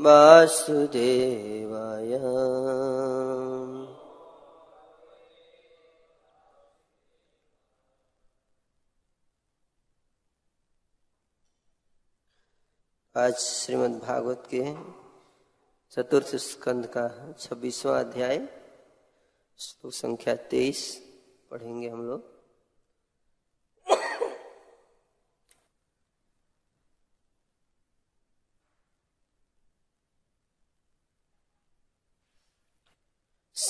वासुदेवाय। आज श्रीमद् भागवत के चतुर्थ स्कंद का छब्बीसवां अध्याय, श्लोक संख्या तेईस पढ़ेंगे हम लोग।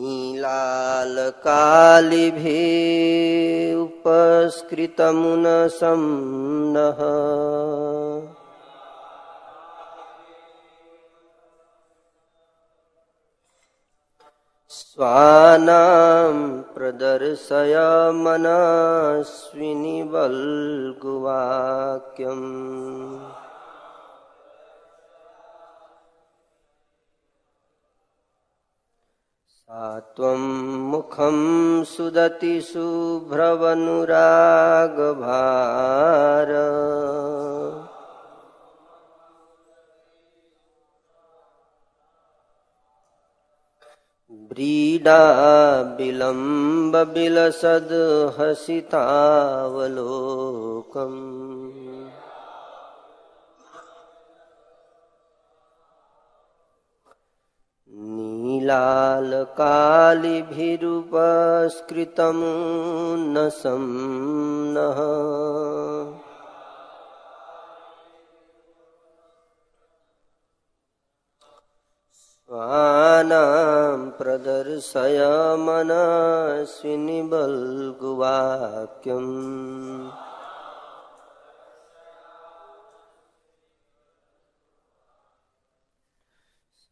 नीलालकालिभिः उपस्कृतमुनसं नः स्वानां प्रदर्शय मनस्विनि त्वं मुखं सुदति शुभ्रवनुरागभार व्रीडा नीलालकालिभिरुपस्कृतं न शम् नः। स्वानां प्रदर्शय मनस्विनिबल्गुवाक्यम्।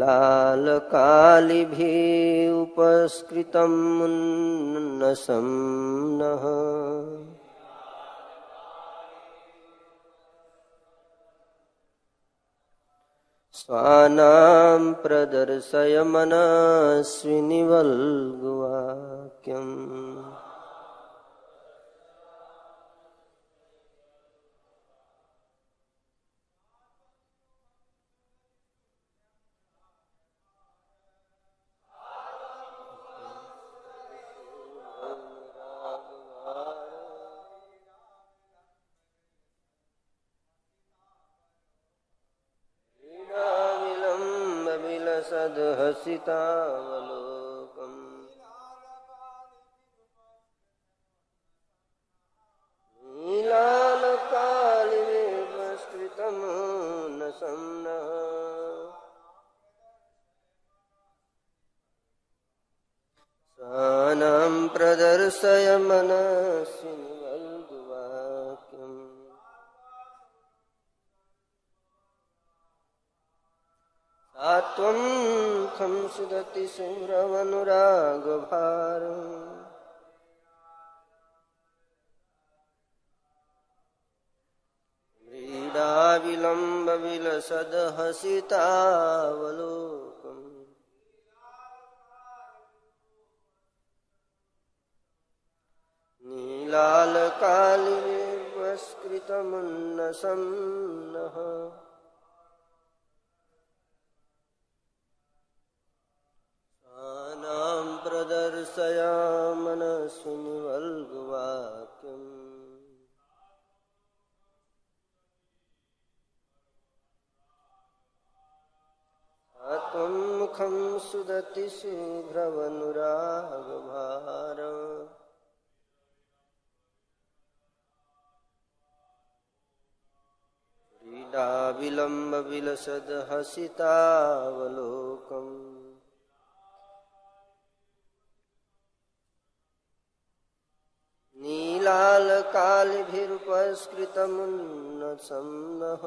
लालकालिभिरुपस्कृतं नः स्वानां प्रदर्शय मनस्विनिवल्गुवाक्यम् वल्गुवाक्यम् विलम्बविलसद्हसितावलोकम् नीलालकालिविस्कृतं न सम्नः स्वानां प्रदर्शय मनस्विनि। त्वं खं सुदति सुव्रमनुरागभारीडा विलम्ब विलसदहसितावलोकम् नीलालकालिवस्कृतमुन्नशः नः स्वानां प्रदर्शयामनस्विनिवल्गुवाक्यम् त्वं मुखं सुदति शुभ्रवनुरागभार क्रीडाविलम्बविलसदहसितावलोकम् नीलालकालिभिरुपस्कृतमुन्नसं नः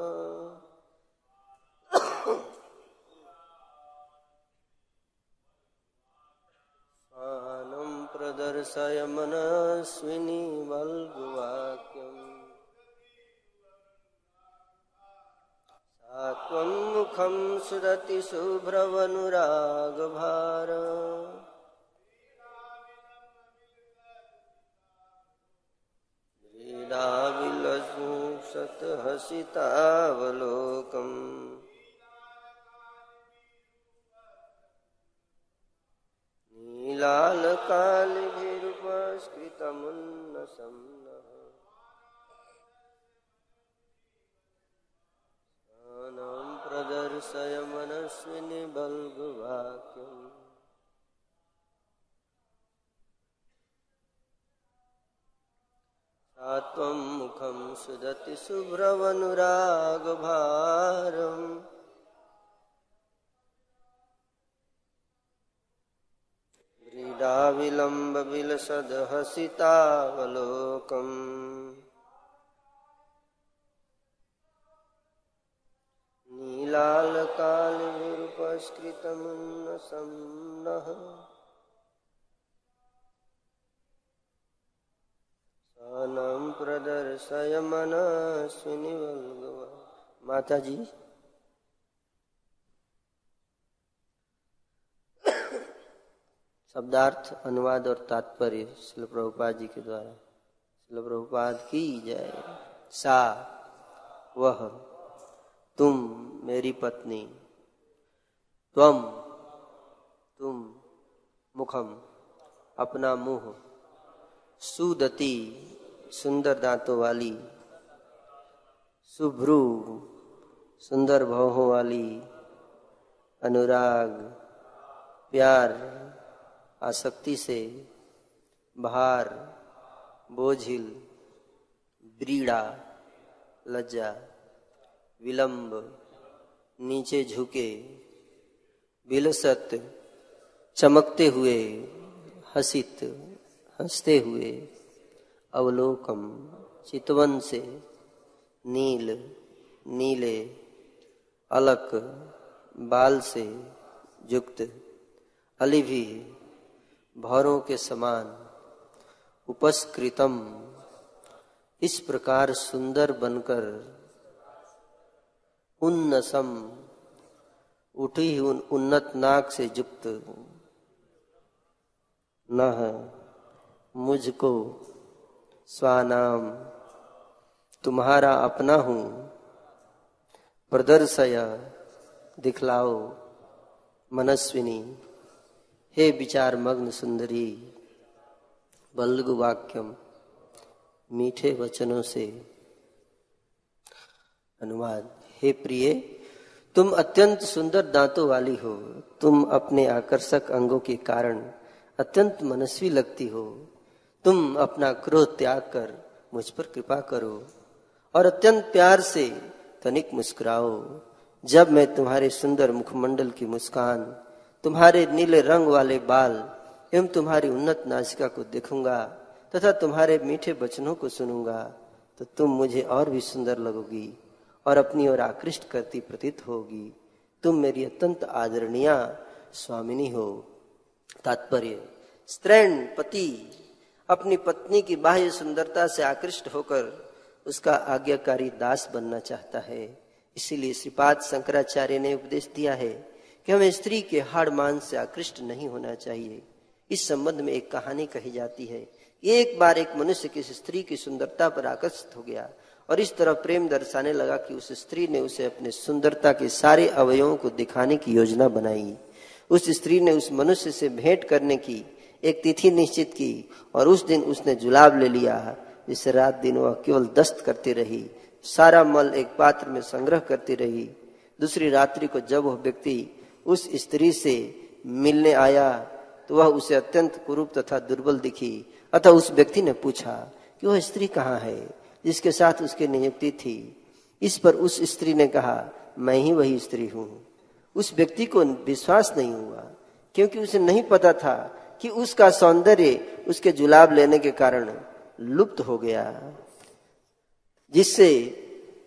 स्वानं प्रदर्शय मनस्विनी वल्गुवाक्यम्। सा त्वं मुखं सुदति शुभ्रवनुरागभार। क्रीडाविलसुसतहसितावलोकम् नीलालकालिभिरुपस्कृतमुन्नसं नः प्रदर्शय मनस्विनि बल्गुवाक्यम्। त्वं मुखं सुदति शुभ्रवनुरागभारम् क्रीडाविलम्बविलसदहसितावलोकम् नीलालकालिविरुपस्कृतमुन्नसं नः प्रदर्शय माता जी शब्दार्थ, अनुवाद और तात्पर्य शिल प्रभुपाद जी के द्वारा। शिल प्रभुपाद की जय। सा, वह, तुम मेरी पत्नी। त्वम, तुम मुखम, अपना मुँह, सुदति सुंदर दांतों वाली, सुभ्रु, सुंदर भवों वाली, अनुराग, प्यार, आसक्ति से भार, बोझिल, ब्रीड़ा, लज्जा, विलंब, नीचे झुके विलसत चमकते हुए, हसित, हँसते हुए अवलोकम, चितवन से नील, नीले, अलक, बाल से युक्त, अलिभी, भौरों के समान, उपस्कृतम। इस प्रकार सुंदर बनकर उन्नसम, उठी उन उन्नत नाक से युक्त न मुझको स्वानाम। तुम्हारा अपना हूँ। प्रदर्शय, दिखलाओ, मनस्विनी। हे विचार मग्न सुंदरी बल्गु वाक्यम मीठे वचनों से। अनुवाद, हे प्रिय, तुम अत्यंत सुंदर दांतों वाली हो। तुम अपने आकर्षक अंगों के कारण अत्यंत मनस्वी लगती हो। तुम अपना क्रोध त्याग कर मुझ पर कृपा करो और अत्यंत प्यार से तनिक मुस्कुराओ। जब मैं तुम्हारे सुंदर मुखमंडल की मुस्कान, तुम्हारे नीले रंग वाले बाल एवं तुम्हारी उन्नत नाचिका को देखूँगा तथा तुम्हारे मीठे वचनों को सुनूँगा तो तुम मुझे और भी सुंदर लगोगी और अपनी ओर आकृष्ट करती प्रतीत होगी। तुम मेरी अत्यंत आदरणीय स्वामिनी हो। तात्पर्य, स्त्रैण पति। अपनी पत्नी की बाह्य सुंदरता से आकृष्ट होकर उसका आज्ञाकारी दास बनना चाहता है। इसीलिए श्रीपाद शंकराचार्य ने उपदेश दिया है कि हमें स्त्री के हाड़ मान से आकृष्ट नहीं होना चाहिए। इस संबंध में एक कहानी कही जाती है एक बार एक मनुष्य किसी स्त्री की सुंदरता पर आकर्षित हो गया और इस तरह प्रेम दर्शाने लगा कि उस स्त्री ने उसे अपने सुंदरता के सारे अवयवों को दिखाने की योजना बनाई। उस स्त्री ने उस मनुष्य से भेंट करने की एक तिथि निश्चित की और उस दिन उसने जुलाब ले लिया। जिससे रात दिन वह केवल दस्त करती रही, सारा मल एक पात्र में संग्रह करती रही। दूसरी रात्रि को जब वह व्यक्ति उस स्त्री से मिलने आया तो वह उसे अत्यंत कुरूप तथा दुर्बल दिखी। अतः उस व्यक्ति ने पूछा, कि वह स्त्री कहाँ है, जिसके साथ उसकी नियुक्ति थी? इस पर उस स्त्री ने कहा, मैं ही वही स्त्री हूँ। उस व्यक्ति को विश्वास नहीं हुआ, क्योंकि उसे नहीं पता था कि उसका सौंदर्य उसके जुलाब लेने के कारण लुप्त हो गया, जिससे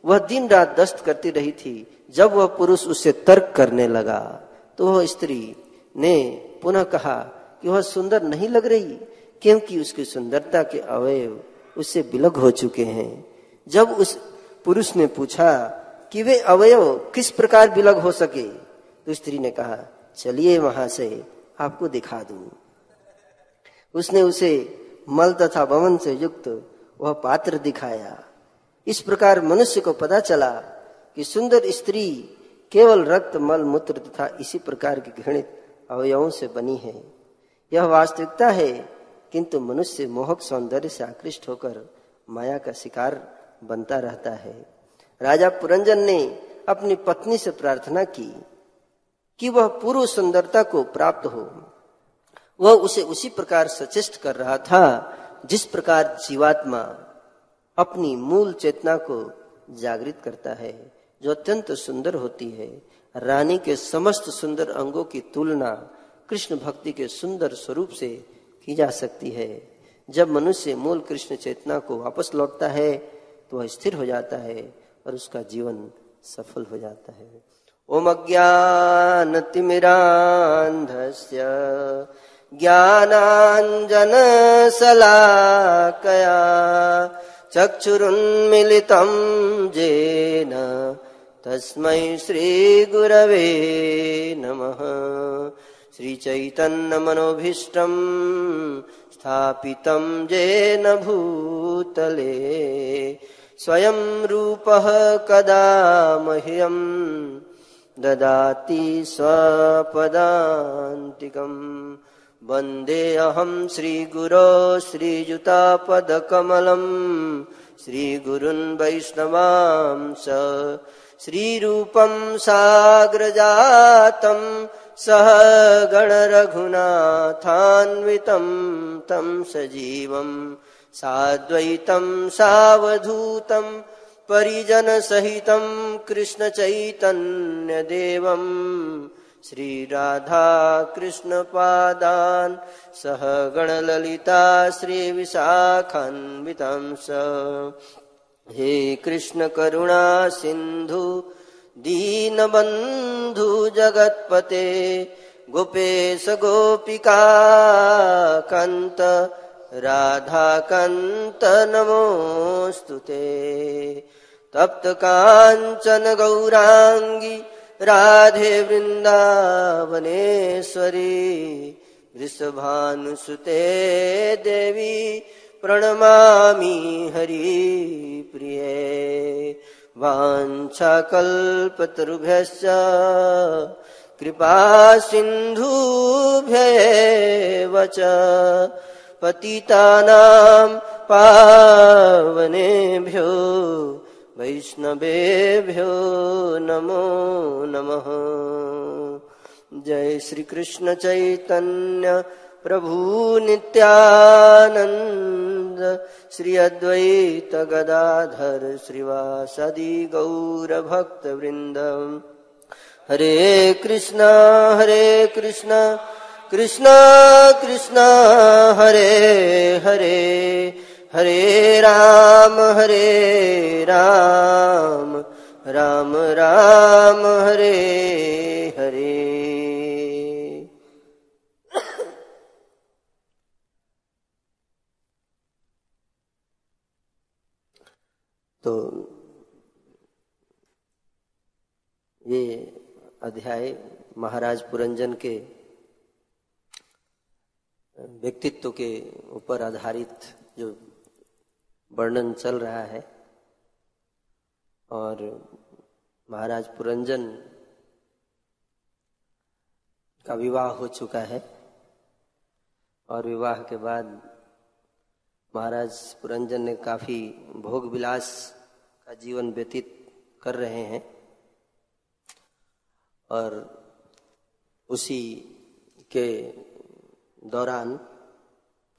वह दिन रात दस्त करती रही थी। जब वह पुरुष उससे तर्क करने लगा तो वह स्त्री ने पुनः कहा कि वह सुंदर नहीं लग रही, क्योंकि उसकी सुंदरता के अवयव उससे बिलग हो चुके हैं। जब उस पुरुष ने पूछा कि वे अवयव किस प्रकार बिलग हो सके तो स्त्री ने कहा, चलिए वहाँ से आपको दिखा दू। उसने उसे मल तथा भवन से युक्त वह पात्र दिखाया। इस प्रकार मनुष्य को पता चला कि सुंदर स्त्री केवल रक्त, मल, मूत्र तथा इसी प्रकार की घृणित अवयवों से बनी है। यह वास्तविकता है, किंतु मनुष्य मोहक सौंदर्य से आकृष्ट होकर माया का शिकार बनता रहता है। राजा पुरंजन ने अपनी पत्नी से प्रार्थना की कि वह पूर्व सुंदरता को प्राप्त हो। वह उसे उसी प्रकार सचेष्ट कर रहा था, जिस प्रकार जीवात्मा अपनी मूल चेतना को जागृत करता है, जो अत्यंत सुंदर होती है। रानी के समस्त सुंदर अंगों की तुलना कृष्ण भक्ति के सुंदर स्वरूप से की जा सकती है। जब मनुष्य मूल कृष्ण चेतना को वापस लौटता है तो वह स्थिर हो जाता है और उसका जीवन सफल हो जाता है। ओम अज्ञान तिमिरांधस्य ज्ञानांजन सलाकया चक्षुरुन्मिलितं जेन तस्मै श्रीगुरवे नमः। श्रीचैतन्यमनोभीष्टम् स्थापितं येन भूतले। स्वयं रूपः कदा मह्यम् ददाति स्वपदान्तिकम् वंदे अहं श्रीगुरो श्रीयुतापदकमलम् श्रीगुरुन् वैष्णवांस श्रीरूपं साग्रजातम् सह गणरघुनाथान्वितं तं सजीवम् साद्वैतं सावधूतं परिजनसहितं कृष्णचैतन्यदेवम्। श्रीराधा कृष्णपादान् सह गणललिता श्रीविशाखान्वितं स। हे कृष्णकरुणा सिन्धु, दीनबन्धु जगत्पते, गोपेश गोपिका कन्त, राधाकन्त नमोऽस्तु ते। तप्तकाञ्चन गौराङ्गी राधे वृन्दावनेश्वरी वृषभानुसुते देवी प्रणमामि हरिप्रिये वाञ्छाकल्पतरुभ्यश्च कृपा सिन्धुभ्येव च पतितानां पावनेभ्यो। वैष्णवेभ्यो नमो नमः। जय श्री कृष्ण चैतन्य प्रभु नित्यानन्द। श्री अद्वैत गदाधर श्रीवासदि गौरभक्तवृन्द। हरे कृष्ण हरे कृष्ण कृष्ण कृष्ण, हरे हरे। हरे राम हरे राम राम राम, हरे हरे। तो ये अध्याय महाराज पुरंजन के व्यक्तित्व के ऊपर आधारित जो वर्णन चल रहा है और महाराज पुरंजन का विवाह हो चुका है और विवाह के बाद महाराज पुरंजन ने काफ़ी भोग विलास का जीवन व्यतीत कर रहे हैं और उसी के दौरान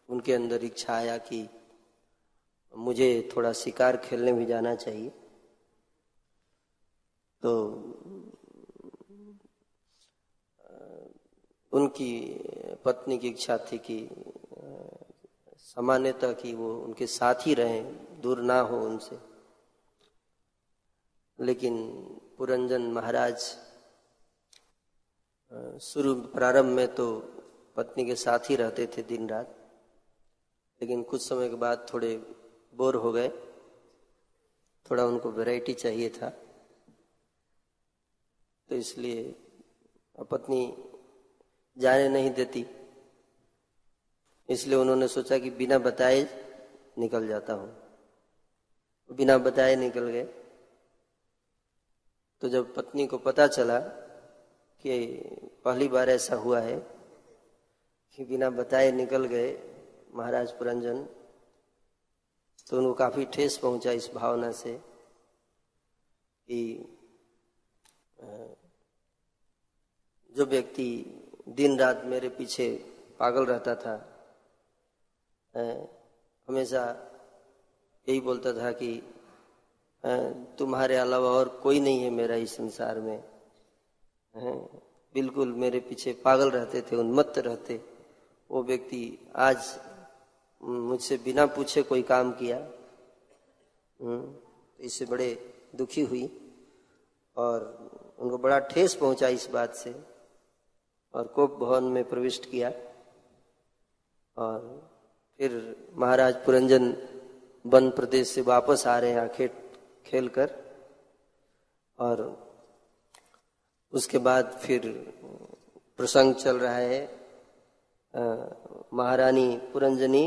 उनके अंदर इच्छा आया कि मुझे थोड़ा शिकार खेलने भी जाना चाहिए। तो उनकी पत्नी की इच्छा थी कि सामान्यतः कि वो उनके साथ ही रहें, दूर ना हो उनसे। लेकिन पुरंजन महाराज शुरू, प्रारंभ में तो पत्नी के साथ ही रहते थे दिन रात। लेकिन कुछ समय के बाद थोड़े बोर हो गए। थोड़ा उनको वैरायटी चाहिए था। तो इसलिए पत्नी जाने नहीं देती। इसलिए उन्होंने सोचा कि बिना बताए निकल जाता हूँ। बिना बताए निकल गए। तो जब पत्नी को पता चला कि पहली बार ऐसा हुआ है कि बिना बताए निकल गए महाराज पुरंजन तो उनको काफ़ी ठेस पहुँचा इस भावना से कि जो व्यक्ति दिन रात मेरे पीछे पागल रहता था हमेशा यही बोलता था कि तुम्हारे अलावा और कोई नहीं है मेरा इस संसार में। बिल्कुल मेरे पीछे पागल रहते थे, उन्मत्त रहते। वो व्यक्ति आज मुझसे बिना पूछे कोई काम किया। हम्म, इससे बड़े दुखी हुई और उनको बड़ा ठेस पहुँचा इस बात से और कोप भवन में प्रविष्ट किया। और फिर महाराज पुरंजन वन प्रदेश से वापस आ रहे हैं आखेट खेल कर और उसके बाद फिर प्रसंग चल रहा है। महारानी पुरंजनी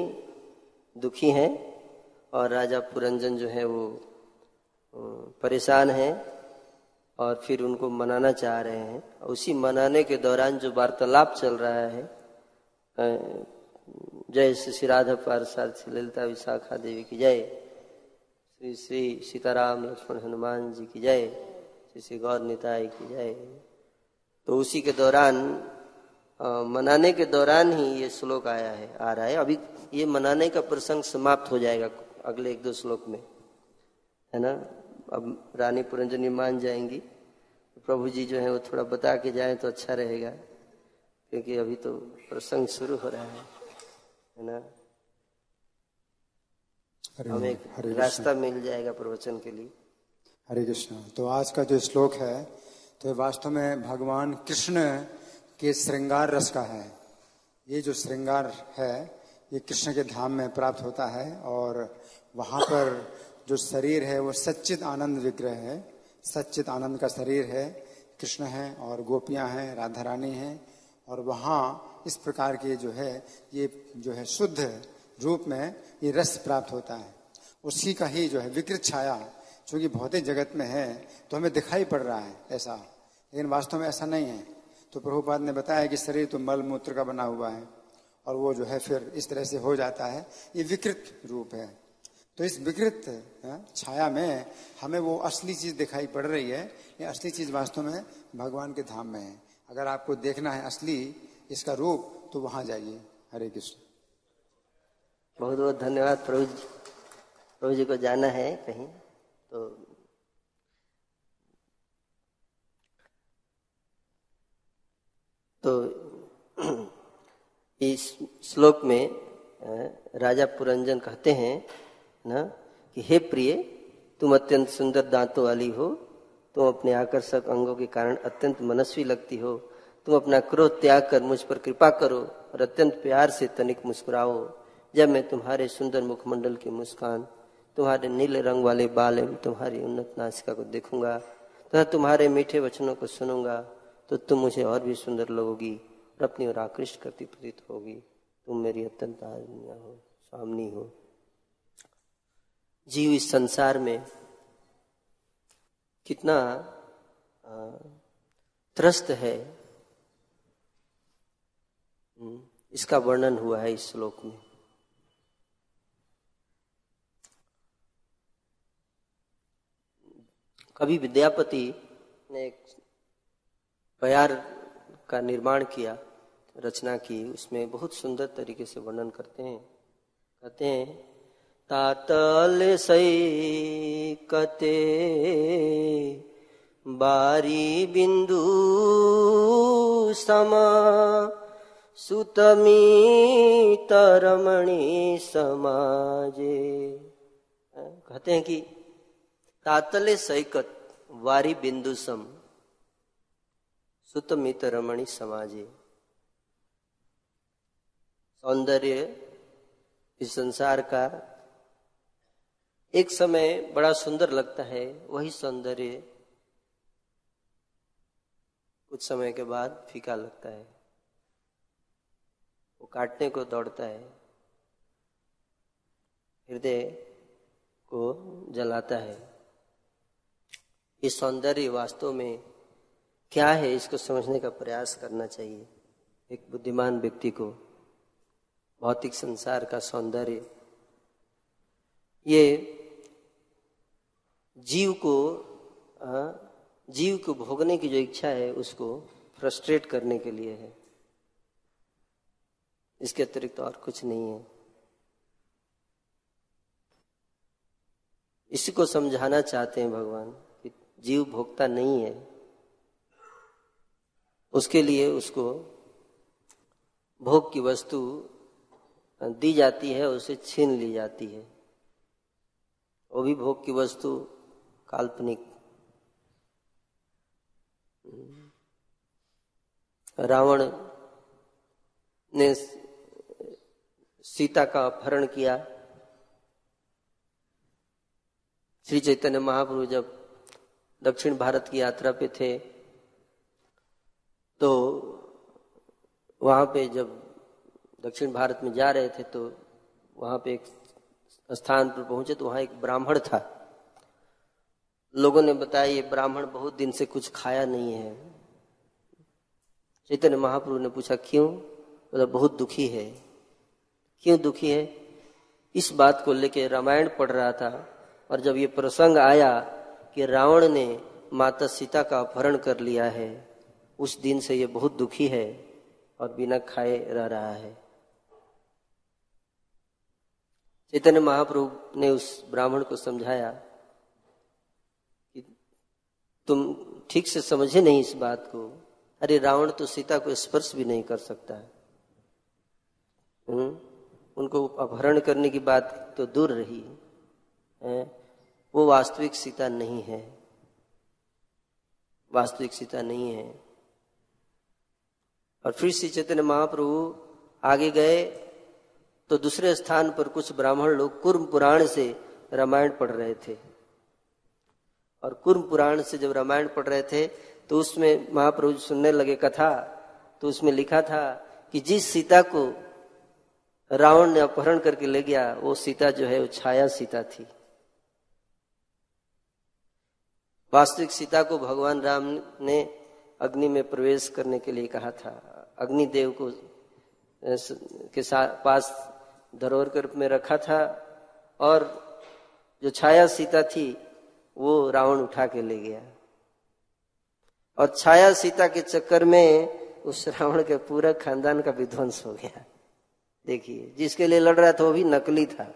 दुखी हैं और राजा पुरंजन जो है वो परेशान हैं और फिर उनको मनाना चाह रहे हैं। उसी मनाने के दौरान जो वार्तालाप चल रहा है जय श्री राधा श्री ललिता विशाखा देवी की जय, श्री श्री सीताराम लक्ष्मण हनुमान जी की जय, श्री श्री गौर निताय की जय। तो उसी के दौरान मनाने के दौरान ही ये श्लोक आया है आ रहा है। अभी ये मनाने का प्रसंग समाप्त हो जाएगा अगले एक दो श्लोक में। है ना? अब रानी पुरंजनी मान जाएँगी। प्रभु जी जो है वो थोड़ा बता के जाए तो अच्छा रहेगा क्योंकि अभी तो प्रसंग शुरू हो रहा है। है ना? हमें एक रास्ता मिल जाएगा प्रवचन के लिए। हरे कृष्ण। तो आज का जो श्लोक है तो वास्तव में भगवान कृष्ण के श्रृंगार रस का है। ये जो श्रृंगार है, ये कृष्ण के धाम में प्राप्त होता है और वहाँ पर जो शरीर है, वो सच्चित आनंद विग्रह है। सच्चित आनंद का शरीर है, कृष्ण है और गोपियाँ हैं राधा रानी हैं और वहाँ इस प्रकार के जो है, ये जो है शुद्ध रूप में ये रस प्राप्त होता है। उसी का ही जो है विकृत छाया चूँकि भौतिक जगत में है तो हमें दिखाई पड़ रहा है ऐसा। लेकिन वास्तव में ऐसा नहीं है। तो प्रभुपाद ने बताया कि शरीर तो मल मूत्र का बना हुआ है और वो जो है फिर इस तरह से हो जाता है। ये विकृत रूप है। तो इस विकृत छाया में हमें वो असली चीज़ दिखाई पड़ रही है। ये असली चीज़ वास्तव में भगवान के धाम में है। अगर आपको देखना है असली इसका रूप तो वहाँ जाइए। हरे कृष्ण। बहुत बहुत धन्यवाद प्रभु प्रभु जी को जाना है कहीं। तो तो इस श्लोक में राजा पुरंजन कहते हैं, ना, कि हे प्रिय, तुम अत्यंत सुंदर दांतों वाली हो, तुम अपने आकर्षक अंगों के कारण अत्यंत मनस्वी लगती हो, तुम अपना क्रोध त्याग कर मुझ पर कृपा करो और अत्यंत प्यार से तनिक मुस्कुराओ। जब मैं तुम्हारे सुंदर मुखमंडल की मुस्कान, तुम्हारे नीले रंग वाले बाल एवं तुम्हारी उन्नत नासिका को देखूँगा, तथा तुम्हारे मीठे वचनों को सुनूँगा तो तुम मुझे और भी सुंदर लगोगी और अपनी ओर आकृष्ट करती प्रतीत होगी। तुम मेरी अत्यंत आदमिया हो स्वामी हो। जीव इस संसार में कितना त्रस्त है हम्म, इसका वर्णन हुआ है इस श्लोक में। कभी विद्यापति ने एक प्यार का निर्माण किया, रचना की, उसमें बहुत सुंदर तरीके से वर्णन करते हैं। कहते हैं, तातल सई कते बारी बिंदु समा सुतमी तरमणी समाजे। कहते हैं कि तातले सैकत वारी बिंदु सम सुतमित रमणी समाजे। सौंदर्य इस संसार का एक समय बड़ा सुंदर लगता है, वही सौंदर्य कुछ समय के बाद फीका लगता है। वो काटने को दौड़ता है, हृदय को जलाता है। ये सौंदर्य वास्तव में क्या है इसको समझने का प्रयास करना चाहिए? एक बुद्धिमान व्यक्ति को भौतिक संसार का सौंदर्य, ये जीव को जीव को भोगने की जो इच्छा है उसको फ्रस्ट्रेट करने के लिए है। इसके अतिरिक्त और कुछ नहीं है। इसी को समझाना चाहते हैं भगवान कि जीव भोगता नहीं है। उसके लिए उसको भोग की वस्तु दी जाती है, उसे छीन ली जाती है। वो भी भोग की वस्तु काल्पनिक। रावण ने सीता का अपहरण किया। श्री चैतन्य महाप्रभु जब दक्षिण भारत की यात्रा पे थे तो वहाँ पे जब दक्षिण भारत में जा रहे थे तो वहाँ पे एक स्थान पर पहुँचे तो वहाँ एक ब्राह्मण था। लोगों ने बताया, ये ब्राह्मण बहुत दिन से कुछ खाया नहीं है। चैतन्य महाप्रभु ने पूछा, क्यों? बोला बहुत दुखी है। क्यों दुखी है? इस बात को लेके रामायण पढ़ रहा था और जब ये प्रसंग आया कि रावण ने माता सीता का अपहरण कर लिया है उस दिन से ये बहुत दुखी है और बिना खाए रह रहा है। चैतन्य महाप्रभु ने उस ब्राह्मण को समझाया कि तुम ठीक से समझे नहीं इस बात को। अरे रावण तो सीता को स्पर्श भी नहीं कर सकता। है हम्म? उनको अपहरण करने की बात तो दूर रही। है? वो वास्तविक सीता नहीं है। वास्तविक सीता नहीं है। और फिर श्री चैतन्य महाप्रभु आगे गए तो दूसरे स्थान पर कुछ ब्राह्मण लोग कुर्म पुराण से रामायण पढ़ रहे थे। और कुर्म पुराण से जब रामायण पढ़ रहे थे तो उसमें महाप्रभु सुनने लगे कथा तो उसमें लिखा था कि जिस सीता को रावण ने अपहरण करके ले गया, वो सीता जो है, वो छाया सीता थी। वास्तविक सीता को भगवान राम ने अग्नि में प्रवेश करने के लिए कहा था। अग्निदेव को के साथ पास धरोहर के रूप में रखा था और जो छाया सीता थी, वो रावण उठा के ले गया। और छाया सीता के चक्कर में उस रावण के पूरा खानदान का विध्वंस हो गया। देखिए, जिसके लिए लड़ रहा था, वो भी नकली था।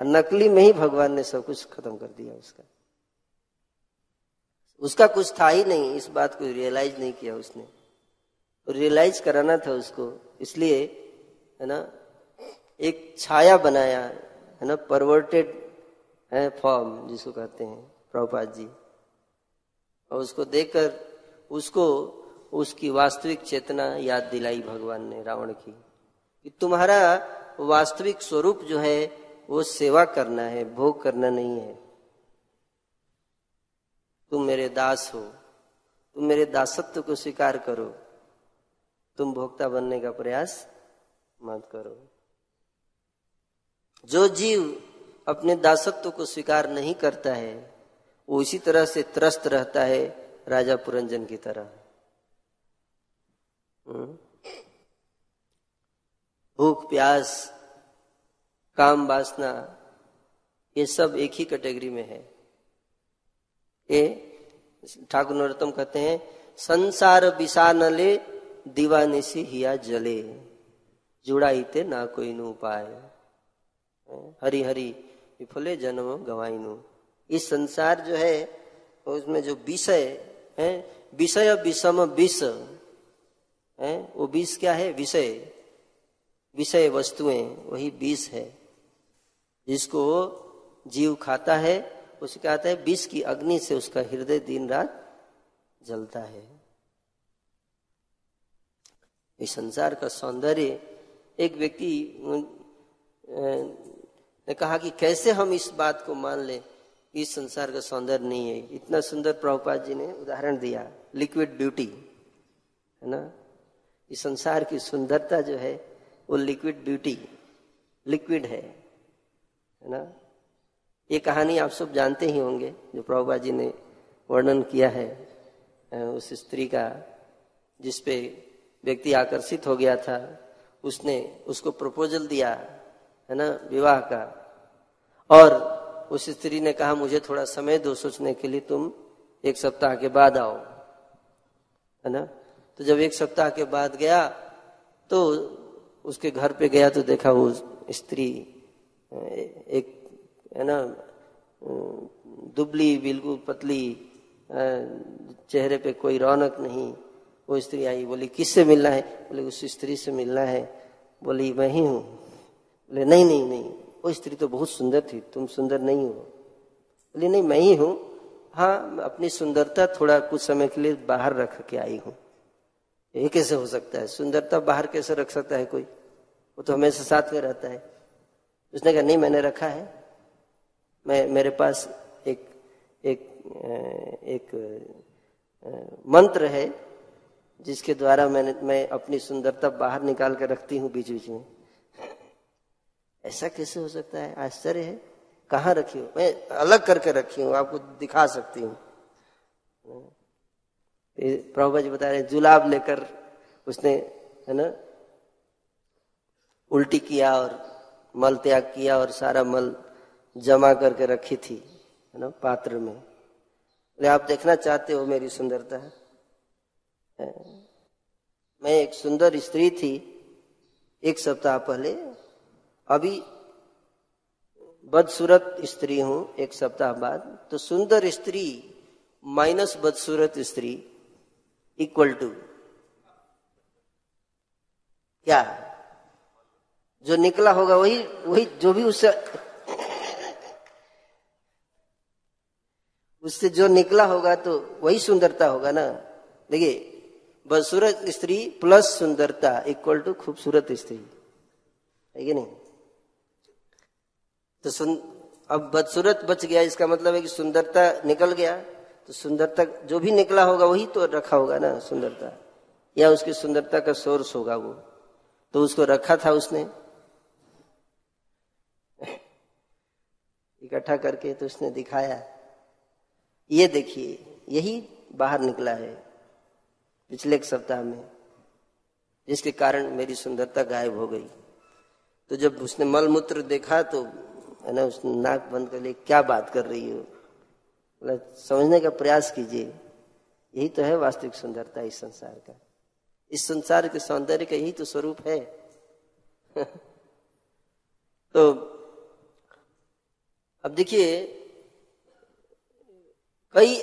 और नकली में ही भगवान ने सब कुछ खत्म कर दिया उसका। उसका कुछ था ही नहीं, इस बात को रियलाइज़ नहीं किया उसने। रियलाइज़ कराना था उसको। इसलिए, है ना, एक छाया बनाया, है ना परवर्टेड है फॉर्म जिसको कहते हैं, प्रभुपाद जी। और उसको देखकर, उसको उसकी वास्तविक चेतना याद दिलाई भगवान ने, रावण की, कि तुम्हारा वास्तविक स्वरूप जो है, वो सेवा करना है, भोग करना नहीं है। तुम मेरे दास हो, तुम मेरे दासत्व को स्वीकार करो। तुम भोक्ता बनने का प्रयास मत करो। जो जीव अपने दासत्व को स्वीकार नहीं करता है, वो इसी तरह से त्रस्त रहता है राजा पुरंजन की तरह। हम्म? भूख, प्यास, काम, वासना, ये सब एक ही कैटेगरी में है। ये ठाकुर नरोत्तम कहते हैं, संसार विषानले दीवानिसी हिया जले। जुड़ाईते ना कोई नु उपाय हरी हरी विफले जन्म गवाइनु इस संसार जो है, उसमें जो विषय है विषय विषम विष। है? वो विष क्या है? विषय। विषय वस्तुएँ, वही विष है। जिसको जीव खाता है, उसे कहता है विष की अग्नि से उसका हृदय दिन रात जलता है। संसार का सौंदर्य, एक व्यक्ति ने कहा कि कैसे हम इस बात को मान लें इस संसार का सौंदर्य नहीं है। इतना सुंदर प्रभुपाद जी ने उदाहरण दिया, लिक्विड ब्यूटी, है ना? इस संसार की सुंदरता जो है, वो लिक्विड ब्यूटी, लिक्विड है है ना? ये कहानी आप सब जानते ही होंगे, जो प्रभुपा जी ने वर्णन किया है उस स्त्री का जिसपे व्यक्ति आकर्षित हो गया था, उसने उसको प्रपोजल दिया, है ना, विवाह का। और उस स्त्री ने कहा, मुझे थोड़ा समय दो सोचने के लिए, तुम एक सप्ताह के बाद आओ। है ना? तो जब एक सप्ताह के बाद गया तो उसके घर पे गया तो देखा वो स्त्री, एक, है ना, दुबली, बिल्कुल पतली चेहरे पे कोई रौनक नहीं वो स्त्री आई, बोली, किससे मिलना है? बोले, उस स्त्री से मिलना है। बोली, मैं ही हूँ। बोले, नहीं नहीं नहीं, वो स्त्री तो बहुत सुंदर थी, तुम सुंदर नहीं हो। बोले, नहीं, मैं ही हूँ। हाँ अपनी सुंदरता थोड़ा कुछ समय के लिए बाहर रख के आई हूँ। ये कैसे हो सकता है? सुंदरता बाहर कैसे रख सकता है कोई? वो तो हमेशा साथ में रहता है। उसने कहा, नहीं, मैंने रखा है। मैं, मेरे पास एक एक एक मंत्र है जिसके द्वारा मैंने, मैं अपनी सुंदरता बाहर निकाल कर रखती हूँ बीच बीच में। ऐसा कैसे हो सकता है? आश्चर्य है। कहाँ रखी हूँ? मैं अलग करके रखी हूँ, आपको दिखा सकती हूँ। प्रभुपा जी बता रहे जुलाब लेकर उसने, है ना, उल्टी किया और मल त्याग किया और सारा मल जमा करके रखी थी, है ना, पात्र में। आप देखना चाहते हो मेरी सुंदरता। है मैं एक सुंदर स्त्री थी, एक सप्ताह पहले। अभी बदसूरत स्त्री हूँ, एक सप्ताह बाद। तो सुंदर स्त्री माइनस बदसूरत स्त्री इक्वल टू क्या? जो निकला होगा वही वही जो भी उससे उससे जो निकला होगा तो वही सुंदरता होगा ना? देखिए बदसूरत स्त्री प्लस सुंदरता इक्वल टू खूबसूरत स्त्री। है कि नहीं? तो सुन, अब बदसूरत बच गया, इसका मतलब है कि सुंदरता निकल गया। तो सुंदरता जो भी निकला होगा, वही तो रखा होगा ना, सुंदरता। या उसकी सुंदरता का सोर्स होगा वो। तो उसको रखा था उसने। इकट्ठा करके तो उसने दिखाया। ये देखिए, यही बाहर निकला है। पिछले एक सप्ताह में, जिसके कारण मेरी सुंदरता गायब हो गई। तो जब उसने मल मूत्र देखा तो है ना उसने नाक बंद कर लिए क्या बात कर रही हो? समझने का प्रयास कीजिए। यही तो है वास्तविक सुंदरता इस संसार का। इस संसार के सौंदर्य का यही तो स्वरूप है। तो अब देखिए, कई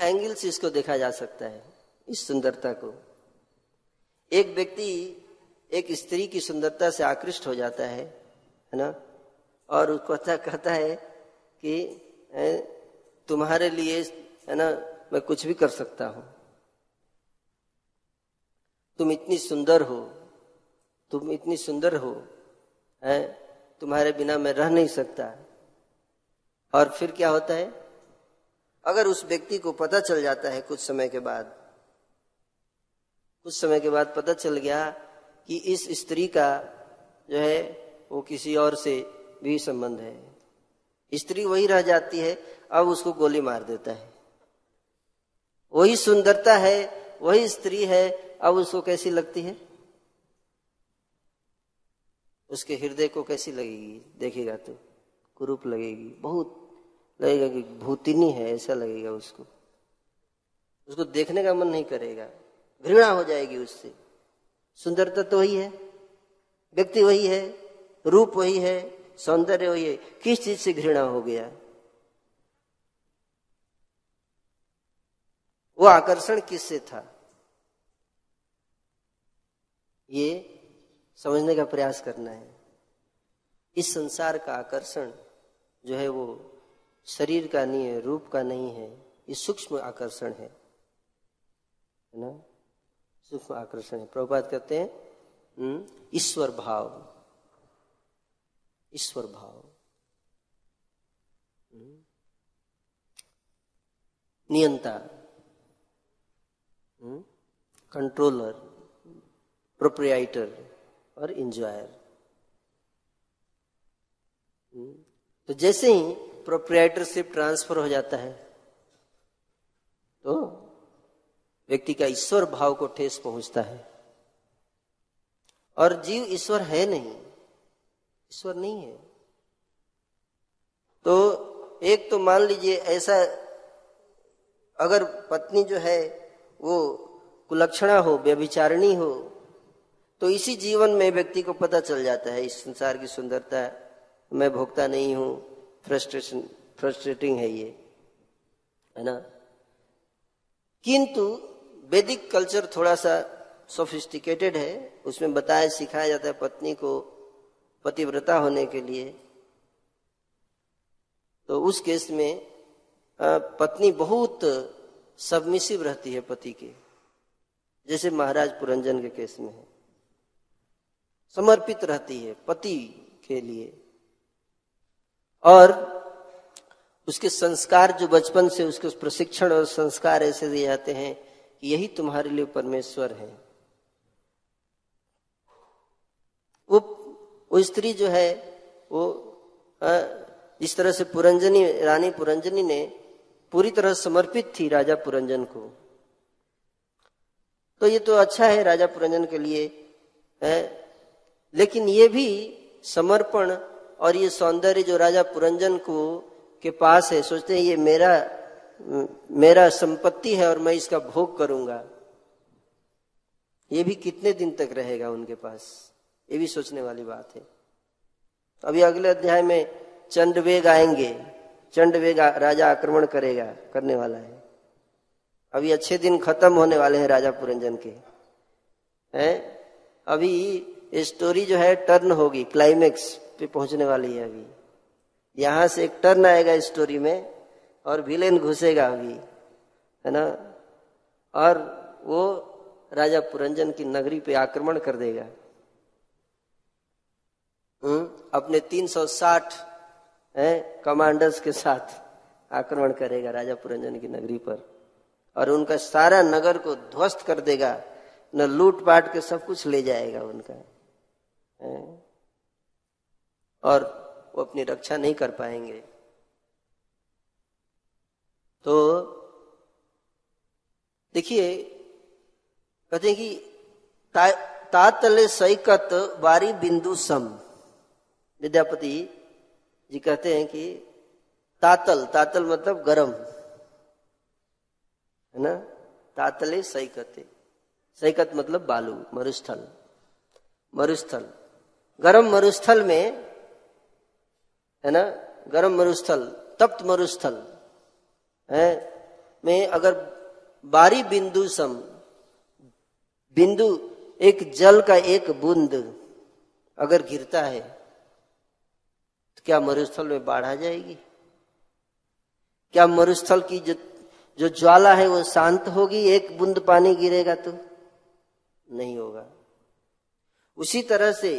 एंगल से इसको देखा जा सकता है। इस सुंदरता को। एक व्यक्ति एक स्त्री की सुंदरता से आकृष्ट हो जाता है है ना? और उसको अच्छा कहता है कि तुम्हारे लिए, है ना, मैं कुछ भी कर सकता हूँ। तुम इतनी सुंदर हो, तुम इतनी सुंदर हो है तुम्हारे बिना मैं रह नहीं सकता। और फिर क्या होता है? अगर उस व्यक्ति को पता चल जाता है कुछ समय के बाद कुछ समय के बाद पता चल गया कि इस स्त्री का जो है, वो किसी और से भी संबंध है। स्त्री वही रह जाती है, अब उसको गोली मार देता है। वही सुंदरता है, वही स्त्री है, अब उसको कैसी लगती है? उसके हृदय को कैसी लगेगी? देखेगा तो कुरूप लगेगी। बहुत लगेगा कि भूतिनी है, ऐसा लगेगा उसको। उसको देखने का मन नहीं करेगा। घृणा हो जाएगी उससे। सुंदरता तो वही है, व्यक्ति वही है, रूप वही है, सौंदर्य वही है। किस चीज़ से घृणा हो गया? वो आकर्षण किससे था? ये समझने का प्रयास करना है। इस संसार का आकर्षण जो है वो शरीर का नहीं है, रूप का नहीं है, ये सूक्ष्म आकर्षण है। ना? सूक्ष्म आकर्षण है। प्रभुपात कहते हैं हम्म, ईश्वर भाव ईश्वर भाव। हम्म, नियंता कंट्रोलर प्रोप्रियाइटर और इंजॉयर तो जैसे ही प्रोप्रियाइटरशिप ट्रांसफ़र हो जाता है तो व्यक्ति का ईश्वर भाव को ठेस पहुँचता है। और जीव ईश्वर है नहीं, ईश्वर नहीं है। तो एक तो मान लीजिए ऐसा अगर पत्नी जो है, वो कुलक्षणा हो, व्यभिचारणी हो तो इसी जीवन में व्यक्ति को पता चल जाता है, इस संसार की सुंदरता, मैं भोगता नहीं हूँ, फ्रस्ट्रेशन, फ्रस्ट्रेटिंग है ये, है ना? किंतु वैदिक कल्चर थोड़ा सा सोफिस्टिकेटेड है। उसमें बताया, सिखाया जाता है पत्नी को पतिव्रता होने के लिए। तो उस केस में पत्नी बहुत सबमिसिव रहती है पति के। जैसे महाराज पुरंजन के केस में है। समर्पित रहती है पति के लिए। और उसके संस्कार जो बचपन से, उसके प्रशिक्षण और संस्कार ऐसे दिए जाते हैं कि यही तुम्हारे लिए परमेश्वर है। वो वो स्त्री जो है, वो इस तरह से पुरंजनी, रानी पुरंजनी ने पूरी तरह समर्पित थी राजा पुरंजन को। तो ये तो अच्छा है राजा पुरंजन के लिए, है, लेकिन ये भी समर्पण और ये सौंदर्य जो राजा पुरंजन को, के पास है, सोचते हैं ये मेरा मेरा संपत्ति है और मैं इसका भोग करूँगा। ये भी कितने दिन तक रहेगा उनके पास? ये भी सोचने वाली बात है। अभी अगले अध्याय में चंड वेग आएँगे। चंड वेग राजा आक्रमण करेगा, करने वाला है। अभी अच्छे दिन खत्म होने वाले हैं राजा पुरंजन के। हैं? अभी ये स्टोरी जो है टर्न होगी क्लाइमेक्स पे पहुँचने वाली है अभी। यहाँ से एक टर्न आएगा स्टोरी में। और विलेन घुसेगा अभी, है ना? और वो राजा पुरंजन की नगरी पे आक्रमण कर देगा। हम्म? अपने 360 है कमांडर्स के साथ आक्रमण करेगा राजा पुरंजन की नगरी पर। और उनका सारा नगर को ध्वस्त कर देगा। न लूट पाट के सब कुछ ले जाएगा उनका, है? और वो अपनी रक्षा नहीं कर पाएँगे। तो देखिए कहते हैं कि ता, तातले सैकत बारी बिंदु सम। विद्यापति जी कहते हैं कि तातल तातल मतलब गरम है ना? तातले सैकते सैकत मतलब बालू मरुस्थल मरुस्थल। गरम मरुस्थल में है ना? गरम मरुस्थल तप्त मरुस्थल। है? में अगर बारी बिंदु सम, बिंदु एक जल का एक बूंद अगर गिरता है तो क्या मरुस्थल में बाढ़ आ जाएगी? क्या मरुस्थल की जो जो ज्वाला है वो शांत होगी? एक बूंद पानी गिरेगा तो? नहीं होगा। उसी तरह से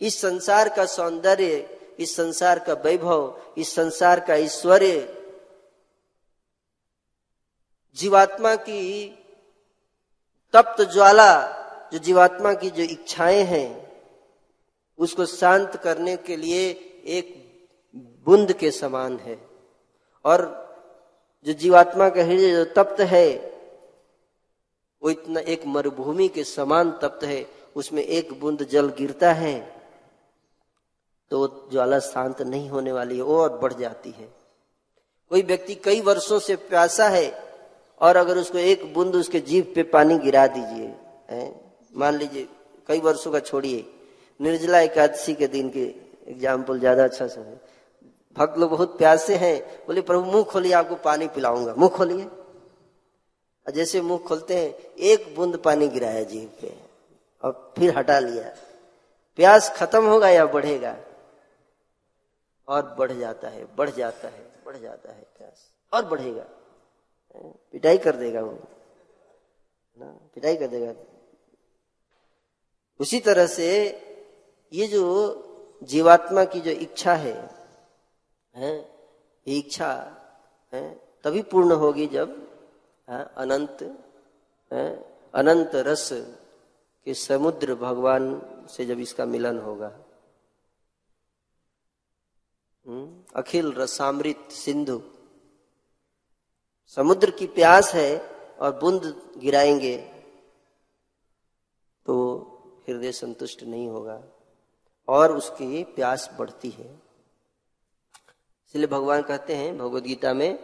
इस संसार का सौंदर्य, इस संसार का वैभव, इस संसार का ऐश्वर्य जीवात्मा की तप्त ज्वाला, जो जीवात्मा की जो इच्छाएँ हैं, उसको शांत करने के लिए एक बुंद के समान है। और जो जीवात्मा का हृदय जो तप्त है, वो इतना एक मरुभूमि के समान तप्त है, उसमें एक बूंद जल गिरता है तो ज्वाला शांत नहीं होने वाली है और बढ़ जाती है। कोई व्यक्ति कई वर्षों से प्यासा है और अगर उसको एक बूंद उसके जीव पे पानी गिरा दीजिए मान लीजिए, कई वर्षों का छोड़िए। निर्जला एकादशी के दिन के एग्ज़ाम्पल ज़्यादा अच्छा समय भक्त लोग बहुत प्यासे हैं। बोले, प्रभु, मुँह खोलिए, आपको पानी पिलाऊँगा। मुँह खोलिए। जैसे मुँह खोलते हैं, एक बूंद पानी गिराया जीव पे और फिर हटा लिया। प्यास खत्म होगा या बढ़ेगा? और बढ़ जाता है, बढ़ जाता है, बढ़ जाता है प्यास। और बढ़ेगा। पिटाई कर देगा वो। ना पिटाई कर देगा। उसी तरह से ये जो जीवात्मा की जो इच्छा है है ये इच्छा है तभी पूर्ण होगी जब है, अनंत है, अनंत रस के समुद्र भगवान से जब इसका मिलन होगा। हम्म, अखिल रसामृत सिंधु समुद्र की प्यास है और बुंद गिराएँगे तो हृदय संतुष्ट नहीं होगा और उसकी प्यास बढ़ती है। इसलिए भगवान कहते हैं भगवत गीता में,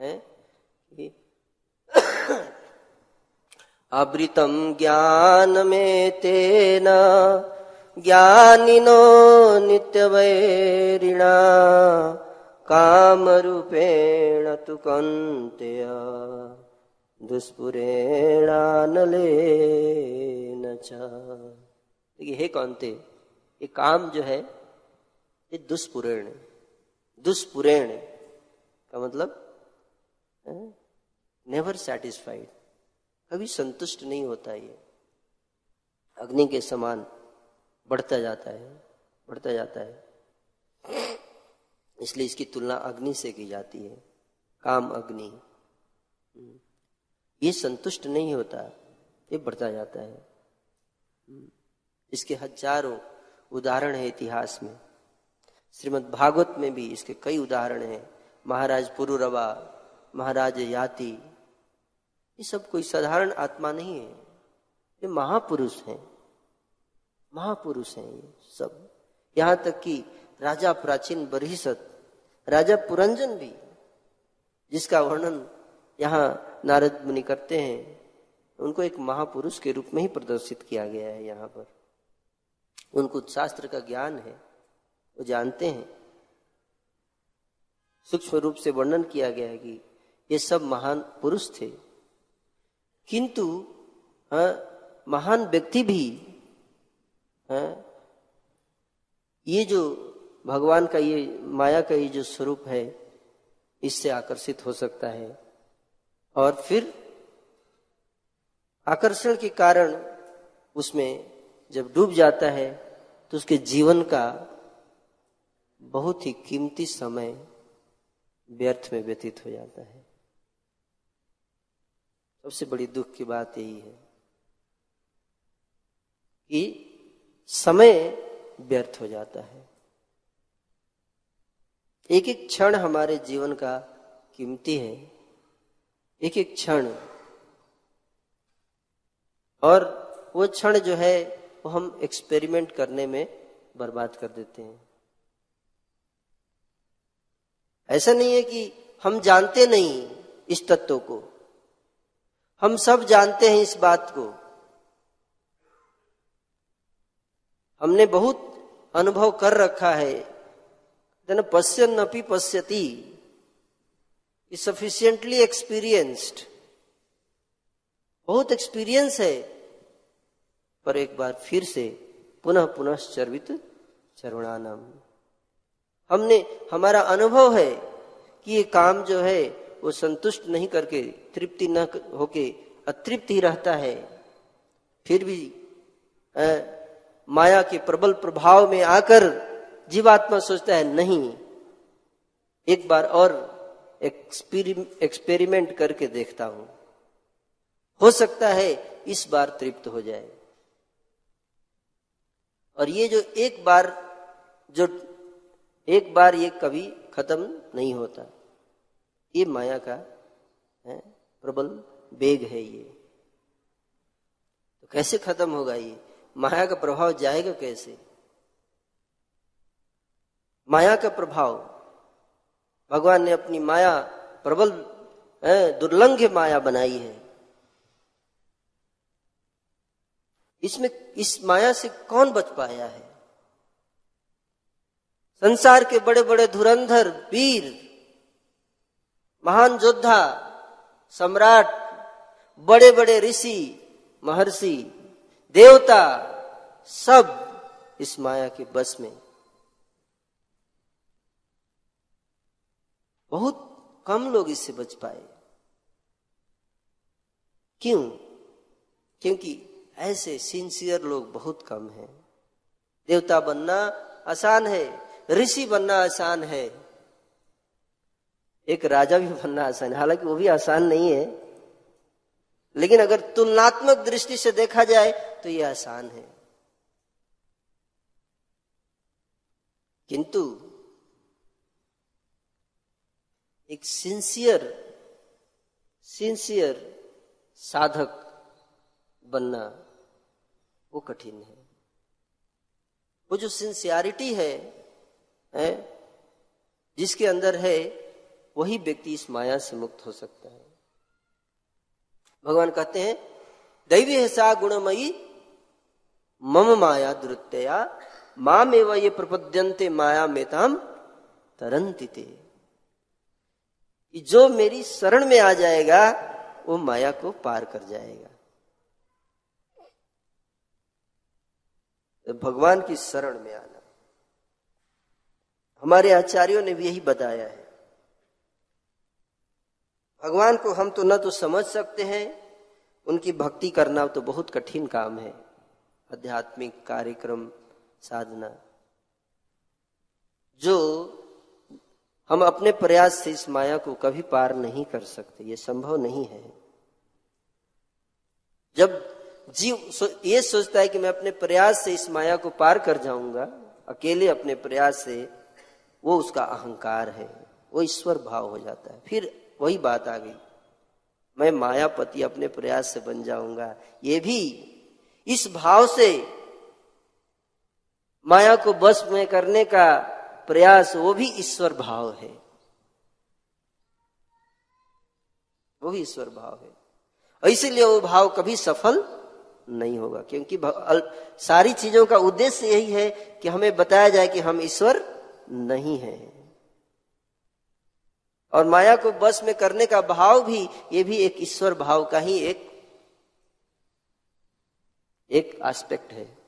है, कि अवृतम ज्ञान में तेना, ज्ञानिनो नित्य वैरिणा काम रूपेण तु कंतेय दुष्पुरेणानले देखिए, हे कौनते ये काम जो है, ये दुष्पुरेण दुष्पुरेण का मतलब नेवर सेटिस्फाइड कभी संतुष्ट नहीं होता ये। अग्नि के समान बढ़ता जाता है, बढ़ता जाता है। इसलिए इसकी तुलना अग्नि से की जाती है, काम अग्नि। ये संतुष्ट नहीं होता, ये बढ़ता जाता है। इसके हज़ारों उदाहरण है इतिहास में। श्रीमद् भागवत में भी इसके कई उदाहरण हैं। महाराज पुरुरवा, महाराज याति, ये सब कोई साधारण आत्मा नहीं है। ये महापुरुष हैं। महापुरुष हैं ये सब। यहाँ तक कि राजा प्राचीन बरहिसत राजा पुरंजन भी जिसका वर्णन यहाँ नारद मुनि करते हैं उनको एक महापुरुष के रूप में ही प्रदर्शित किया गया है यहाँ पर। उनको शास्त्र का ज्ञान है वो जानते हैं। सूक्ष्म रूप से वर्णन किया गया है कि ये सब महान पुरुष थे। किंतु हाँ, महान व्यक्ति भी हाँ, ये जो भगवान का ये, माया का ये जो स्वरूप है, इससे आकर्षित हो सकता है। और फिर आकर्षण के कारण उसमें जब डूब जाता है तो उसके जीवन का बहुत ही कीमती समय व्यर्थ में व्यतीत हो जाता है। सबसे बड़ी दुख की बात यही है कि समय व्यर्थ हो जाता है। एक एक क्षण हमारे जीवन का कीमती है। एक एक क्षण। और वो क्षण जो है, वो हम एक्सपेरिमेंट करने में बर्बाद कर देते हैं। ऐसा नहीं है कि हम जानते नहीं इस तत्व को। हम सब जानते हैं इस बात को। हमने बहुत अनुभव कर रखा है पश्यन अपी पश्यति सफिशियंटली एक्सपीरियंस्ड बहुत एक्सपीरियंस है। पर एक बार फिर से पुनः पुनः चर्वित चरुणानम। हमने हमारा अनुभव है कि ये काम जो है वो संतुष्ट नहीं करके तृप्ति न होके अतृप्त ही रहता है। फिर भी आ, माया के प्रबल प्रभाव में आकर जीवात्मा सोचता है, नहीं, एक बार और एक्सपेरिमेंट करके देखता हूँ। हो सकता है इस बार तृप्त हो जाए। और ये जो एक बार, जो एक बार ये कभी खत्म नहीं होता, ये माया का, है, प्रबल बेग है ये। तो कैसे खत्म होगा ये? माया का प्रभाव जाएगा कैसे? माया का प्रभाव। भगवान ने अपनी माया, प्रबल दुर्लंघ माया बनाई है। इसमें इस माया से कौन बच पाया है? संसार के बड़े बड़े धुरंधर, वीर, महान योद्धा, सम्राट बड़े बड़े ऋषि, महर्षि, देवता, सब इस माया के बस में। बहुत कम लोग इससे बच पाए। क्यों? क्योंकि ऐसे सिंसियर लोग बहुत कम हैं। देवता बनना आसान है, ऋषि बनना आसान है। एक राजा भी बनना आसान है। हालाँकि वो भी आसान नहीं है। लेकिन अगर तुलनात्मक दृष्टि से देखा जाए तो ये आसान है। किंतु एक सिंसियर सिंसियर साधक बनना वो कठिन है। वो जो सिंसियरिटी है, है जिसके अंदर है वही व्यक्ति इस माया से मुक्त हो सकता है। भगवान कहते हैं दैवी है सा गुणमयी मम माया दुरुत्तया माम एवं ये प्रपद्यंते माया मेताम तरंतिते जो मेरी शरण में आ जाएगा, वो माया को पार कर जाएगा। तो भगवान की शरण में आना। हमारे आचार्यों ने भी यही बताया है। भगवान को हम तो न तो समझ सकते हैं, उनकी भक्ति करना तो बहुत कठिन काम है। आध्यात्मिक कार्यक्रम, साधना। जो हम अपने प्रयास से इस माया को कभी पार नहीं कर सकते। ये संभव नहीं है। जब जीव सो, ये सोचता है कि मैं अपने प्रयास से इस माया को पार कर जाऊँगा अकेले अपने प्रयास से वो उसका अहंकार है। वो ईश्वर भाव हो जाता है। फिर वही बात आ गई। मैं मायापति अपने प्रयास से बन जाऊँगा। ये भी इस भाव से माया को बस में करने का प्रयास, वो भी ईश्वर भाव है। वो भी ईश्वर भाव है। इसीलिए वो भाव कभी सफल नहीं होगा, क्योंकि सारी चीज़ों का उद्देश्य यही है कि हमें बताया जाए कि हम ईश्वर नहीं है। और माया को बस में करने का भाव भी, ये भी एक ईश्वर भाव का ही एक एक एस्पेक्ट है।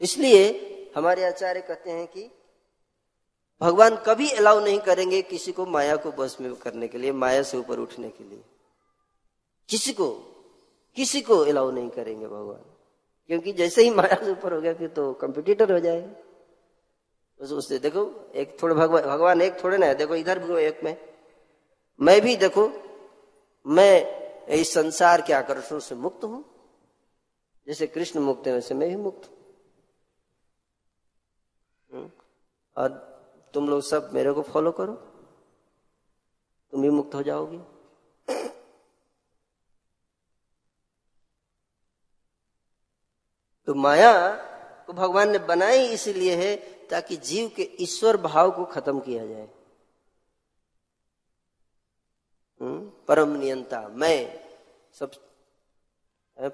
इसलिए हमारे आचार्य कहते हैं कि भगवान कभी अलाउ नहीं करेंगे किसी को माया को बस में करने के लिए, माया से ऊपर उठने के लिए। किसी को किसी को अलाउ नहीं करेंगे भगवान। क्योंकि जैसे ही माया से ऊपर हो गया, फिर तो कंपिटिटर हो जाएगा। तो उससे देखो, एक थोड़े भगवान भगवान एक थोड़े ना देखो, इधर भी एक में। मैं भी देखो, मैं इस संसार के आकर्षण से मुक्त हूँ। जैसे कृष्ण मुक्त है, वैसे मैं भी मुक्त हूँ? और तुम लोग सब मेरे को फॉलो करो। तुम भी मुक्त हो जाओगे। तो माया को भगवान ने बनाई इसलिए है ताकि जीव के ईश्वर भाव को खत्म किया जाए। हम्म? परम नियंता। मैं सब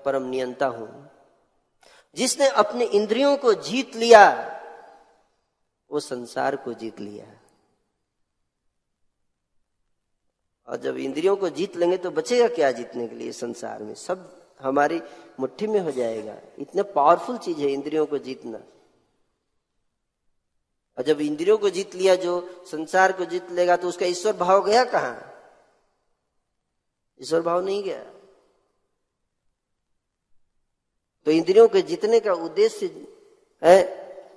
परम नियंता हूँ। जिसने अपने इंद्रियों को जीत लिया वो संसार को जीत लिया और जब इंद्रियों को जीत लेंगे तो बचेगा क्या जीतने के लिए संसार में? सब हमारी मुट्ठी में हो जाएगा। इतना पावरफुल चीज़ है इंद्रियों को जीतना। और जब इंद्रियों को जीत लिया, जो संसार को जीत लेगा तो उसका ईश्वर भाव गया कहा? ईश्वर भाव नहीं गया। तो इंद्रियों के जीतने का उद्देश्य है,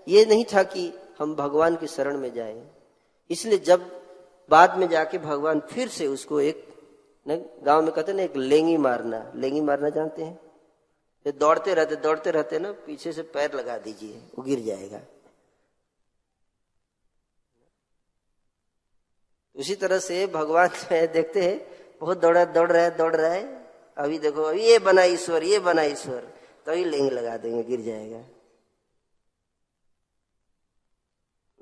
ये नहीं था कि हम भगवान की शरण में जाए। इसलिए जब बाद में जाके भगवान फिर से उसको एक गाँव में कहते ना, एक लेंगी मारना लेंगी मारना जानते हैं? ये दौड़ते रहते दौड़ते रहते ना, पीछे से पैर लगा दीजिए, वो गिर जाएगा। उसी तरह से भगवान है, देखते हैं, बहुत दौड़ा, दौड़ रहा है, दौड़ रहा है। अभी देखो अभी ये बना ईश्वर, ये बना ईश्वर तभी तो लिंग लगा देंगे, गिर जाएगा।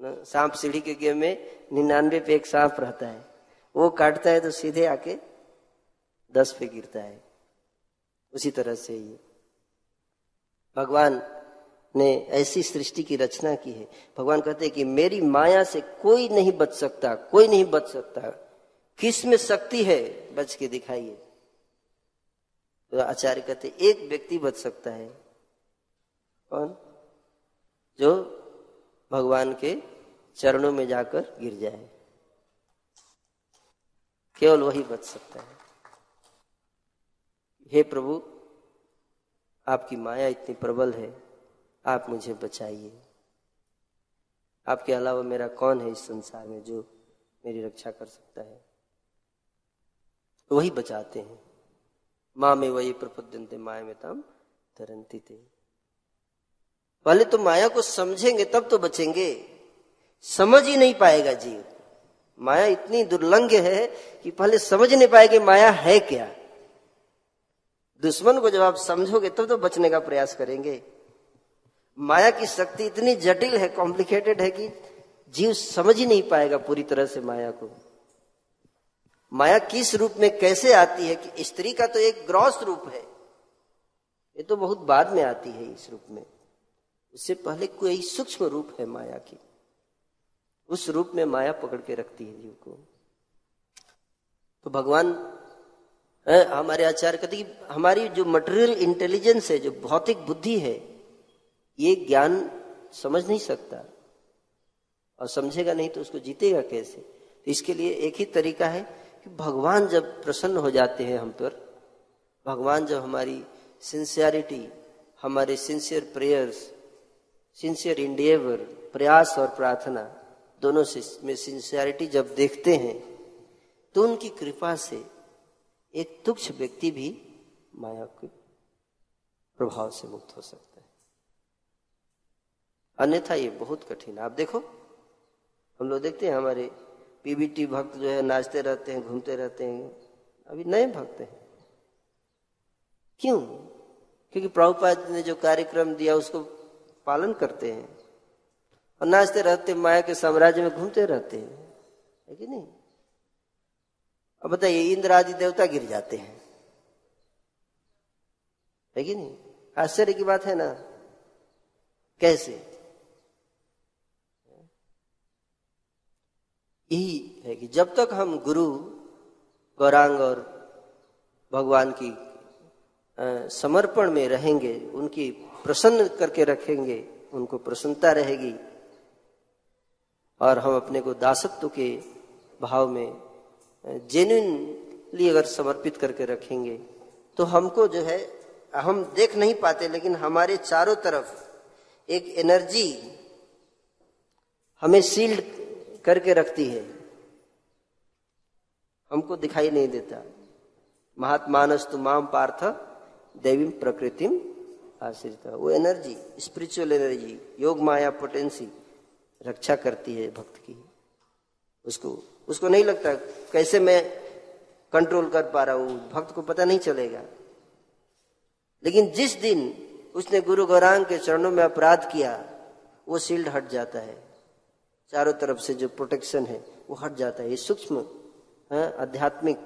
सांप सीढ़ी के गेम में निन्यानवे पे एक सांप रहता है। वो काटता है तो सीधे आके दस पे गिरता है। उसी तरह से ये। भगवान ने ऐसी सृष्टि की रचना की है। भगवान कहते हैं कि मेरी माया से कोई नहीं बच सकता, कोई नहीं बच सकता। किसमें शक्ति है? बच के दिखाइए। तो आचार्य कहते एक व्यक्ति बच सकता है। कौन? जो भगवान के चरणों में जाकर गिर जाए। केवल वही बच सकता है। हे प्रभु, आपकी माया इतनी प्रबल है, आप मुझे बचाइए। आपके अलावा मेरा कौन है इस संसार में जो मेरी रक्षा कर सकता है? वही बचाते हैं। माँ में वही प्रपद्यंते, माया में तम तरंती थे। पहले तो माया को समझेंगे, तब तो बचेंगे। समझ ही नहीं पाएगा जीव। माया इतनी दुर्लंघ है कि पहले समझ नहीं पाएगी माया है क्या। दुश्मन को जब आप समझोगे, तब तो बचने का प्रयास करेंगे। माया की शक्ति इतनी जटिल है कॉम्प्लिकेटेड है कि जीव समझ ही नहीं पाएगा पूरी तरह से माया को। माया किस रूप में कैसे आती है कि स्त्री का तो एक ग्रॉस रूप है। ये तो बहुत बाद में आती है इस रूप में। उससे पहले कोई सूक्ष्म रूप है माया की। उस रूप में माया पकड़ के रखती है जीव को। तो भगवान है, हमारे आचार्य कहते कि हमारी जो मटेरियल इंटेलिजेंस है जो भौतिक बुद्धि है ये ज्ञान समझ नहीं सकता। और समझेगा नहीं तो उसको जीतेगा कैसे? तो इसके लिए एक ही तरीका है कि भगवान जब प्रसन्न हो जाते हैं हम पर भगवान जब हमारी सिंसियरिटी हमारे सिंसियर प्रेयर्स सिंसियर इंडिएवर प्रयास और प्रार्थना, दोनों से में सिंसियरिटी जब देखते हैं तो उनकी कृपा से एक तुक्ष व्यक्ति भी माया के प्रभाव से मुक्त हो सकता है। अन्यथा ये बहुत कठिन आप देखो, हम लोग देखते हैं हमारे पीबीटी भक्त जो है, नाचते रहते हैं, घूमते रहते हैं, अभी नए भक्त हैं। क्यों? क्योंकि प्रभुपाद ने जो कार्यक्रम दिया, उसको पालन करते हैं और नाचते रहते, माया के साम्राज्य में घूमते रहते हैं। है कि नहीं? अब बताइए, इंद्र आदि देवता गिर जाते हैं। है कि नहीं? आश्चर्य की बात है ना? कैसे? यही है कि जब तक हम गुरु, गौरांग और भगवान की समर्पण में रहेंगे, उनकी प्रसन्न करके रखेंगे, उनको प्रसन्नता रहेगी। और हम अपने को दासत्व के भाव में जेन्यूनली अगर समर्पित करके रखेंगे तो हमको जो है, हम देख नहीं पाते, लेकिन हमारे चारों तरफ़ एक एनर्जी हमें सील्ड करके रखती है। हमको दिखाई नहीं देता। महात्मानस तो माम पार्थ देवी प्रकृतिम आश्रित वो एनर्जी स्पिरिचुअल एनर्जी योग माया पोटेंसी रक्षा करती है भक्त की। उसको उसको नहीं लगता कैसे मैं कंट्रोल कर पा रहा हूँ। भक्त को पता नहीं चलेगा। लेकिन जिस दिन उसने गुरु गौरांग के चरणों में अपराध किया, वो शील्ड हट जाता है। चारों तरफ़ से जो प्रोटेक्शन है, वो हट जाता है। ये सूक्ष्म आध्यात्मिक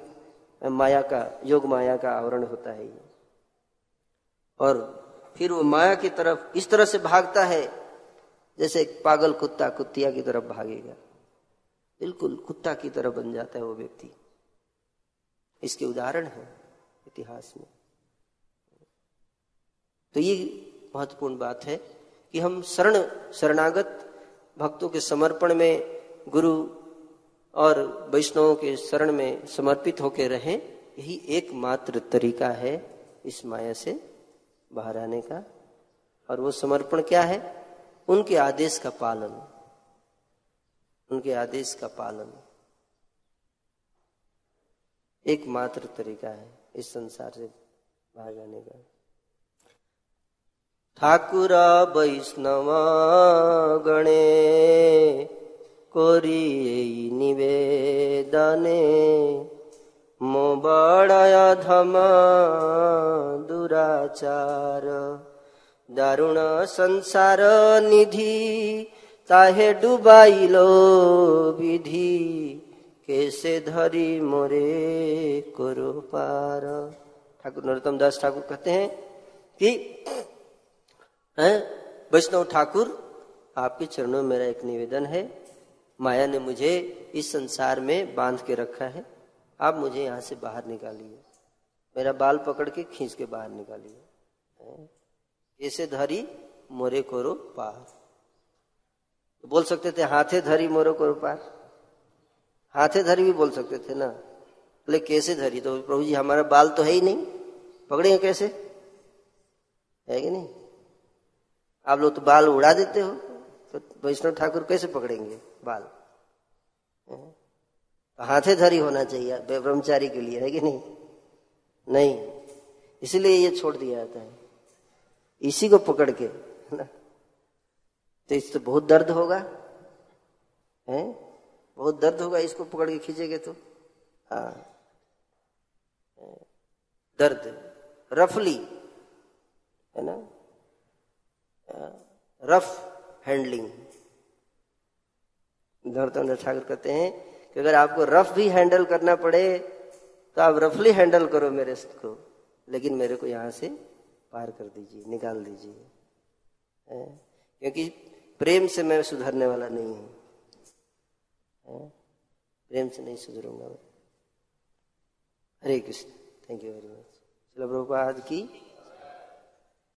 माया का, योग माया का आवरण होता है ये। और फिर वो माया की तरफ़ इस तरह से भागता है, जैसे एक पागल कुत्ता कुत्तिया की तरफ़ भागेगा। बिल्कुल कुत्ता की तरह बन जाता है वो व्यक्ति। इसके उदाहरण है इतिहास में। तो ये महत्वपूर्ण बात है कि हम शरण, शरणागत भक्तों के समर्पण में, गुरु और वैष्णवों के शरण में समर्पित होकर रहें, यही एकमात्र तरीका है इस माया से। बाहर आने का? और वो समर्पण क्या है? उनके आदेश का पालन। उनके आदेश का पालन। एकमात्र तरीका है इस संसार से बाहर जाने का। ठाकुर वैष्णव गणे कोरी निवेदने। धम दुराचार। दारुण संसार निधि ताहे डुबाइलो विधि, कैसे धरी मोरे करो पार ठाकुर नरोत्तम दास ठाकुर कहते हैं कि, हैं, वैष्णव ठाकुर, आपके चरणों में मेरा एक निवेदन है। माया ने मुझे इस संसार में बाँध के रखा है। आप मुझे यहाँ से बाहर निकालिए। मेरा बाल पकड़ के खींच के बाहर निकालिए। ऐसे धरी मोरे कोरो पार। तो बोल सकते थे, हाथे धरी मोरे कोरो पार। हाथे धरी भी बोल सकते थे ना। बोले, कैसे धरी? तो प्रभु जी, हमारा बाल तो है ही नहीं। पकड़ेंगे कैसे? है कि नहीं? आप लोग तो बाल उड़ा देते हो। तो वैष्णव ठाकुर कैसे पकड़ेंगे बाल? हाथे धरी होना चाहिए ब्रह्मचारी के लिए, है कि नहीं? नहीं। इसलिए ये छोड़ दिया जाता है। इसी को पकड़ के ना? तो इस तो बहुत दर्द होगा, है? बहुत दर्द होगा इसको पकड़ के खींचेगे तो। हाँ। दर्द। रफली, है ना? Rough handling. धरतन ठाकुर कहते हैं। अगर आपको रफ भी हैंडल करना पड़े तो आप रफली हैंडल करो मेरे को। लेकिन मेरे को यहाँ से पार कर दीजिए, निकाल दीजिए। क्योंकि प्रेम से मैं सुधरने वाला नहीं हूँ। प्रेम से नहीं सुधरूँगा मैं। Hare Krishna. Thank you very much चलो प्रभुपाद की